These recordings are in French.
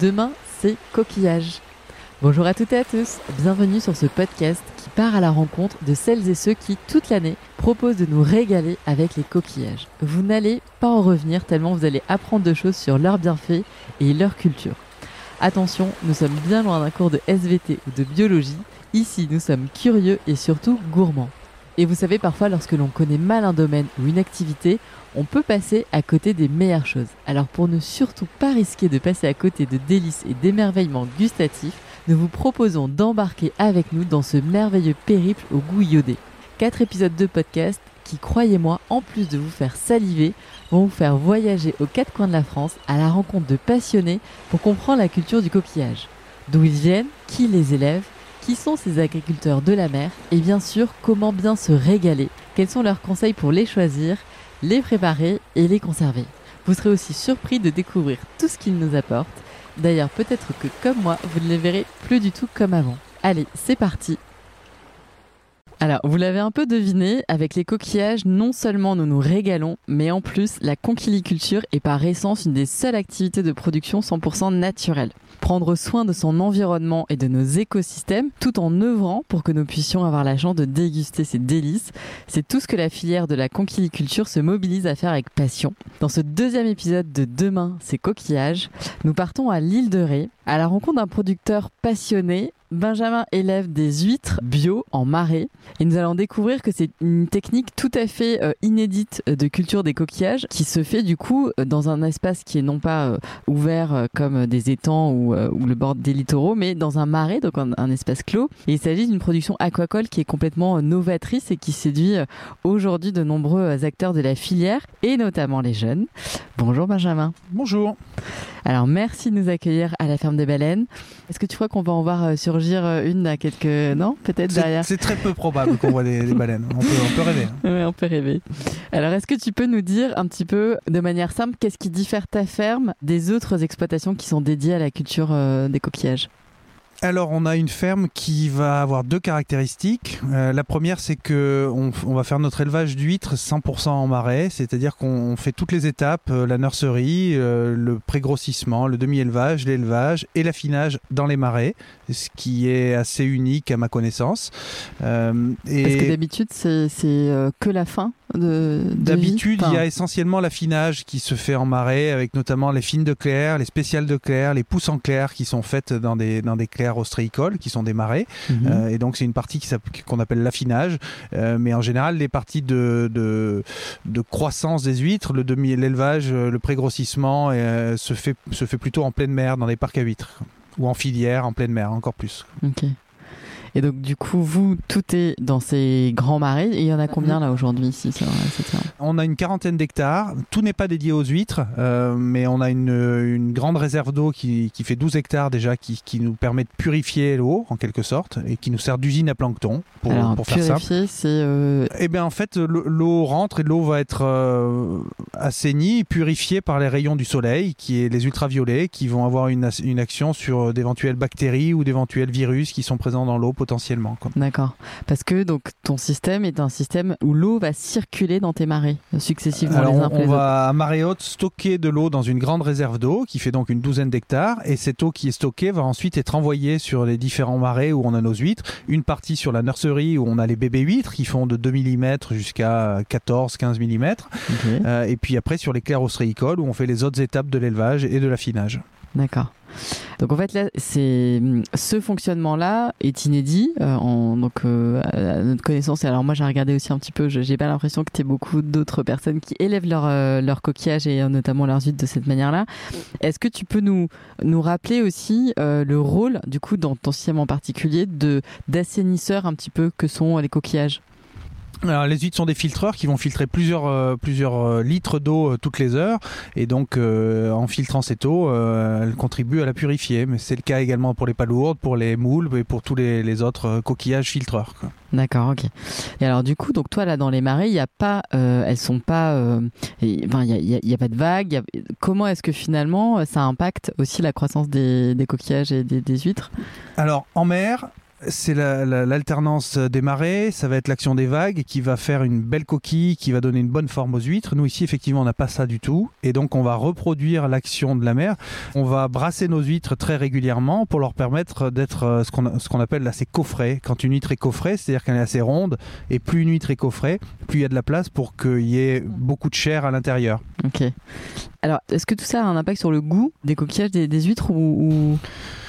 Demain, c'est coquillage. Bonjour à toutes et à tous, bienvenue sur ce podcast qui part à la rencontre de celles et ceux qui, toute l'année, proposent de nous régaler avec les coquillages. Vous n'allez pas en revenir tellement vous allez apprendre de choses sur leurs bienfaits et leur culture. Attention, nous sommes bien loin d'un cours de SVT ou de biologie. Ici, nous sommes curieux et surtout gourmands. Et vous savez, parfois, lorsque l'on connaît mal un domaine ou une activité, on peut passer à côté des meilleures choses. Alors pour ne surtout pas risquer de passer à côté de délices et d'émerveillements gustatifs, nous vous proposons d'embarquer avec nous dans ce merveilleux périple au goût iodé. Quatre épisodes de podcast qui, croyez-moi, en plus de vous faire saliver, vont vous faire voyager aux quatre coins de la France à la rencontre de passionnés pour comprendre la culture du coquillage. D'où ils viennent, qui les élève, qui sont ces agriculteurs de la mer et bien sûr comment bien se régaler, quels sont leurs conseils pour les choisir, les préparer et les conserver. Vous serez aussi surpris de découvrir tout ce qu'ils nous apportent D'ailleurs, peut-être que comme moi, vous ne les verrez plus du tout comme avant. Allez, c'est parti alors, vous l'avez un peu deviné, avec les coquillages, non seulement nous nous régalons, mais en plus, la conchiliculture est par essence une des seules activités de production 100% naturelle. Prendre soin de son environnement et de nos écosystèmes, tout en œuvrant pour que nous puissions avoir la chance de déguster ces délices, c'est tout ce que la filière de la conchiliculture se mobilise à faire avec passion. Dans ce deuxième épisode de Demain, c'est coquillages, nous partons à l'île de Ré, à la rencontre d'un producteur passionné Benjamin élève des huîtres bio en marais et nous allons découvrir que c'est une technique tout à fait euh, inédite de culture des coquillages qui se fait du coup euh, dans un espace qui est non pas euh, ouvert comme des étangs ou, le bord des littoraux mais dans un marais donc un, espace clos et il s'agit d'une production aquacole qui est complètement novatrice et qui séduit aujourd'hui de nombreux acteurs de la filière et notamment les jeunes. Bonjour Benjamin. Bonjour. Alors merci de nous accueillir à la ferme des baleines. Est-ce que tu crois qu'on va en voir surgir une à quelques non peut-être derrière? C'est très peu probable qu'on voit des, baleines. On peut, rêver. Hein. Oui, on peut rêver. Alors est-ce que tu peux nous dire un petit peu de manière simple qu'est-ce qui diffère ta ferme des autres exploitations qui sont dédiées à la culture euh, des coquillages? Alors, on a une ferme qui va avoir deux caractéristiques. Euh, la première, c'est que on, va faire notre élevage d'huîtres 100% en marais, c'est-à-dire qu'on fait toutes les étapes, euh, la nurserie, euh, le pré-grossissement, le demi-élevage, l'élevage et l'affinage dans les marais, ce qui est assez unique à ma connaissance. et... Parce que d'habitude, c'est que la fin D'habitude, il y a essentiellement l'affinage qui se fait en marais, avec notamment les fines de clair, les spéciales de clair, les pousses en clair qui sont faites dans des, dans des clairs ostréicoles, qui sont des marais. Mhm. Euh, et donc, c'est une partie qu'on appelle l'affinage. Euh, mais en général, les parties de, de, de croissance des huîtres, le demi, l'élevage, le pré-grossissement euh, se, fait, se fait plutôt en pleine mer, dans des parcs à huîtres. Ou en filière, en pleine mer, encore plus. Ok. Et donc, du coup, vous, tout est dans ces grands marais. Et il y en a combien là aujourd'hui ici On a une quarantaine d'hectares. Tout n'est pas dédié aux huîtres, euh, mais on a une, une grande réserve d'eau qui, qui, fait 12 hectares déjà, qui, qui nous permet de purifier l'eau en quelque sorte et qui nous sert d'usine à plancton pour, Alors, pour faire purifier, c'est. Euh... Eh bien, en fait, l'eau rentre et l'eau va être euh, assainie, purifiée par les rayons du soleil, qui est les ultraviolets, qui vont avoir une, une action sur d'éventuelles bactéries ou d'éventuels virus qui sont présents dans l'eau potentiellement. D'accord. Parce que donc ton système est un système où l'eau va circuler dans tes marais successivement Alors, les uns on, va à marée haute stocker de l'eau dans une grande réserve d'eau qui fait donc une douzaine d'hectares et cette eau qui est stockée va ensuite être envoyée sur les différents marais où on a nos huîtres. Une partie sur la nurserie où on a les bébés huîtres qui font de 2 mm jusqu'à 14-15 mm. Euh, et puis après sur les clairs ostréicoles où on fait les autres étapes de l'élevage et de l'affinage. D'accord. Donc en fait là, c'est ce fonctionnement-là est inédit euh, en, donc euh, à notre connaissance. Et alors moi j'ai regardé aussi un petit peu. J'ai pas l'impression que tu beaucoup d'autres personnes qui élèvent leur euh, leur coquillage et notamment leurs huîtres de cette manière-là. Est-ce que tu peux nous nous rappeler aussi le rôle du coup dans ton système en particulier de d'assainisseur un petit peu que sont les coquillages? Alors, les huîtres sont des filtreurs qui vont filtrer plusieurs, euh, plusieurs euh, litres d'eau euh, toutes les heures et donc en filtrant cette eau, elles contribuent à la purifier. Mais c'est le cas également pour les palourdes, pour les moules et pour tous les, les autres coquillages filtreurs. D'accord, ok. Et alors du coup, donc toi là dans les marais, il n'y a pas, elles sont pas, enfin il y a, y a, pas de vagues. comment est-ce que finalement ça impacte aussi la croissance des, des coquillages et des, des huîtres? Alors en mer, c'est l'alternance des marées, ça va être l'action des vagues qui va faire une belle coquille, qui va donner une bonne forme aux huîtres. Nous ici, effectivement, on n'a pas ça du tout. Et donc, on va reproduire l'action de la mer. On va brasser nos huîtres très régulièrement pour leur permettre d'être euh, ce qu'on qu'on appelle assez coffré. Quand une huître est coffrée, c'est-à-dire qu'elle est assez ronde, et plus une huître est coffrée, plus il y a de la place pour qu'il y ait beaucoup de chair à l'intérieur. Ok. Alors, est-ce que tout ça a un impact sur le goût des coquillages des, huîtres ou,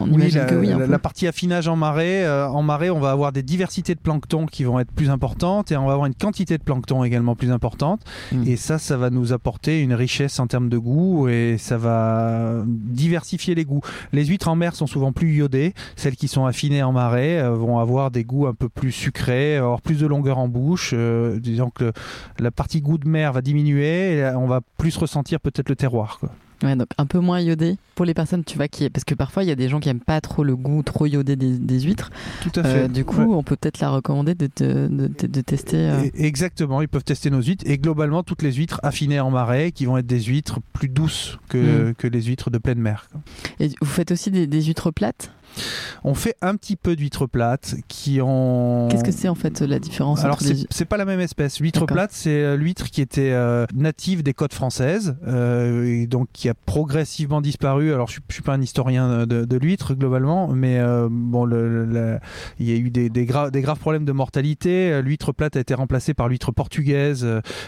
oui, la, partie affinage en marée, euh, en marée, on va avoir des diversités de plancton qui vont être plus importantes et on va avoir une quantité de plancton également plus importante. Hmm. Et ça, ça va nous apporter une richesse en termes de goût et ça va diversifier les goûts. Les huîtres en mer sont souvent plus iodées. Celles qui sont affinées en marée euh, vont avoir des goûts un peu plus sucrés, avoir plus de longueur en bouche. Euh, disons que la partie goût de mer va diminuer et on va plus ressentir peut-être le terroir. Quoi. Ouais, donc un peu moins iodé pour les personnes, tu vois, qui parce que parfois il y a des gens qui aiment pas trop le goût trop iodé des, huîtres. Tout à fait. Euh, du coup, on peut peut-être la recommander de, de, de, tester. Euh. Exactement, ils peuvent tester nos huîtres et globalement toutes les huîtres affinées en marais qui vont être des huîtres plus douces que, mm. que les huîtres de pleine mer. Et vous faites aussi des, des huîtres plates? On fait un petit peu d'huîtres plates qui ont. Qu'est-ce que c'est en fait la différence Alors c'est pas la même espèce. L'huître plate, c'est euh, l'huître qui était euh, native des côtes françaises euh, et donc qui a progressivement disparu. Alors je, ne suis pas un historien de, l'huître globalement, mais bon, il y a eu des, des, des, graves problèmes de mortalité. L'huître plate a été remplacée par l'huître portugaise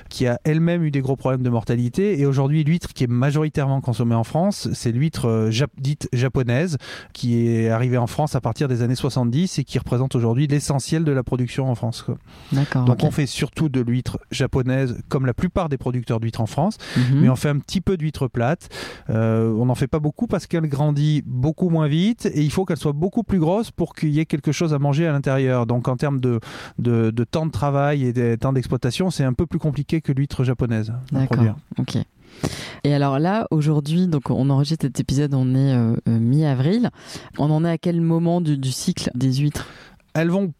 qui a elle-même eu des gros problèmes de mortalité. Et aujourd'hui, l'huître qui est majoritairement consommée en France, c'est l'huître dite japonaise qui est arrivé en France à partir des années 70 et qui représente aujourd'hui l'essentiel de la production en France. D'accord. Donc on fait surtout de l'huître japonaise, comme la plupart des producteurs d'huîtres en France, mhm. mais on fait un petit peu d'huître plate. Euh, on n'en fait pas beaucoup parce qu'elle grandit beaucoup moins vite et il faut qu'elle soit beaucoup plus grosse pour qu'il y ait quelque chose à manger à l'intérieur. Donc en termes de, de, de temps de travail et de temps d'exploitation, c'est un peu plus compliqué que l'huître japonaise. D'accord. Ok. Et alors là, aujourd'hui, donc on enregistre cet épisode, on est euh, euh, mi-avril. On en est à quel moment du, du cycle des huîtres? Elles vont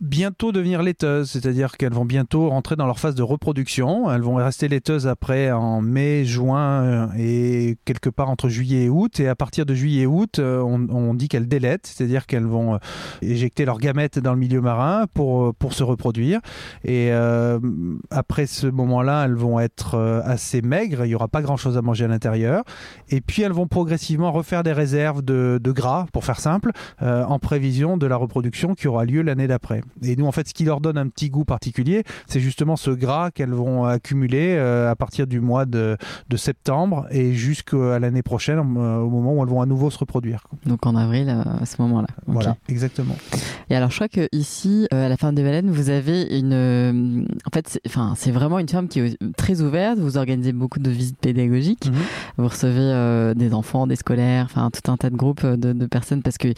bientôt devenir laiteuses, c'est-à-dire qu'elles vont bientôt rentrer dans leur phase de reproduction. Elles vont rester laiteuses après en mai, juin euh, et quelque part entre juillet et août. Et à partir de juillet et août, euh, on, dit qu'elles délètent, c'est-à-dire qu'elles vont euh, éjecter leurs gamètes dans le milieu marin pour, pour se reproduire. Et après ce moment-là, elles vont être assez maigres, il n'y aura pas grand-chose à manger à l'intérieur. Et puis elles vont progressivement refaire des réserves de, de gras, pour faire simple, en prévision de la reproduction qui aura lieu l'année d'après. Et nous, en fait, ce qui leur donne un petit goût particulier, c'est justement ce gras qu'elles vont accumuler euh, à partir du mois de, septembre et jusqu'à l'année prochaine, euh, au moment où elles vont à nouveau se reproduire. Donc en avril, euh, à ce moment-là. Voilà, exactement. Et alors, je crois que ici, à la ferme des baleines, vous avez une. En fait, c'est vraiment une ferme qui est très ouverte. Vous organisez beaucoup de visites pédagogiques. Mhm. Vous recevez des enfants, des scolaires, enfin tout un tas de groupes de, de personnes parce que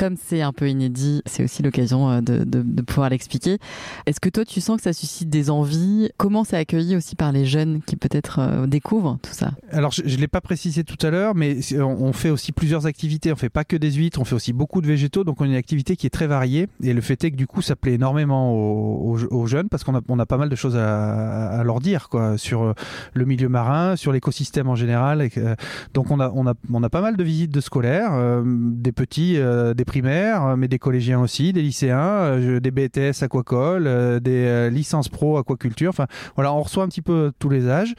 comme c'est un peu inédit, c'est aussi l'occasion euh, de, pouvoir l'expliquer. Est-ce que toi, tu sens que ça suscite des envies? Comment c'est accueilli aussi par les jeunes qui peut-être euh, découvrent tout ça? Alors, je ne l'ai pas précisé tout à l'heure, mais on fait aussi plusieurs activités. On fait pas que des huîtres, on fait aussi beaucoup de végétaux. Donc, on a une activité qui est très variée. Et le fait est que du coup, ça plaît énormément aux, jeunes parce qu'on a, pas mal de choses à, leur dire quoi, sur euh, le milieu marin, sur l'écosystème en général. donc, on a, pas mal de visites de scolaires, des petits, des primaires, euh, mais des collégiens aussi, des lycéens, euh, des BTS aquacole, euh, des licences pro aquaculture. Enfin, voilà, on reçoit un petit peu tous les âges.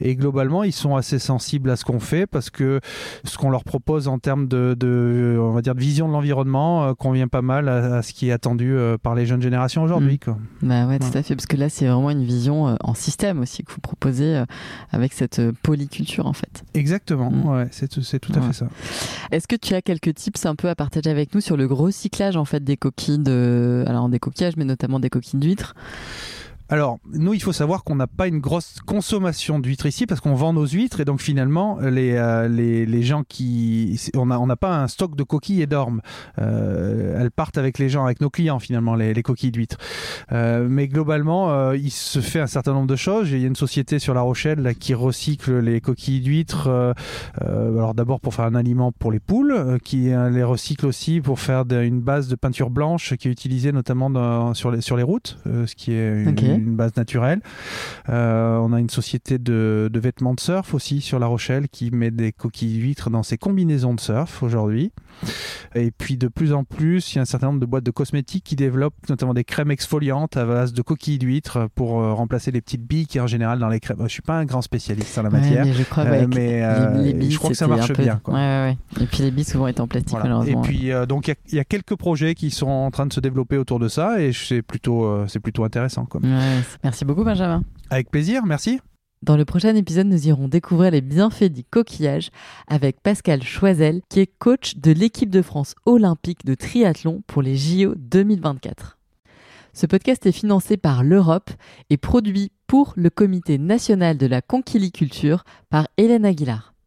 Et globalement, ils sont assez sensibles à ce qu'on fait parce que ce qu'on leur propose en termes de, on va dire, de vision de l'environnement convient pas mal à, ce qui est attendu par les jeunes générations aujourd'hui. Mmh. Bah ouais, tout à fait, parce que là, c'est vraiment une vision en système aussi que vous proposez avec cette polyculture en fait. Exactement, mmh. ouais, c'est tout, à fait ça. Est-ce que tu as quelques tips un peu à partager avec sur le recyclage en fait des coquilles de, alors des coquillages, mais notamment des coquilles d'huîtres. Alors, nous, il faut savoir qu'on n'a pas une grosse consommation d'huîtres ici parce qu'on vend nos huîtres et donc finalement, les, euh, les, les, gens qui. On n'a on a pas un stock de coquilles et d'ormes. Euh, elles partent avec les gens, avec nos clients finalement, les, les coquilles d'huîtres. Euh, mais globalement, euh, il se fait un certain nombre de choses. Il y a une société sur La Rochelle là, qui recycle les coquilles d'huîtres. Euh, alors d'abord pour faire un aliment pour les poules, qui les recycle aussi pour faire une base de peinture blanche qui est utilisée notamment dans, sur, les, sur les routes, ce qui est une, une base naturelle. on a une société de, de, vêtements de surf aussi sur La Rochelle qui met des coquilles d'huîtres dans ses combinaisons de surf aujourd'hui. Et puis de plus en plus, il y a un certain nombre de boîtes de cosmétiques qui développent notamment des crèmes exfoliantes à base de coquilles d'huîtres pour remplacer les petites billes qui en général dans les crèmes. Je suis pas un grand spécialiste en la matière, mais je crois, mais je crois que ça marche bien. Quoi. Et puis les billes souvent étant en plastique malheureusement. Et puis donc il y, a quelques projets qui sont en train de se développer autour de ça et c'est plutôt c'est plutôt intéressant. Quoi. Merci beaucoup Benjamin. Avec plaisir, merci. Dans le prochain épisode, nous irons découvrir les bienfaits du coquillage avec Pascal Choisel, qui est coach de l'équipe de France olympique de triathlon pour les JO 2024. Ce podcast est financé par l'Europe et produit pour le Comité national de la conquiliculture par Hélène Aguilar.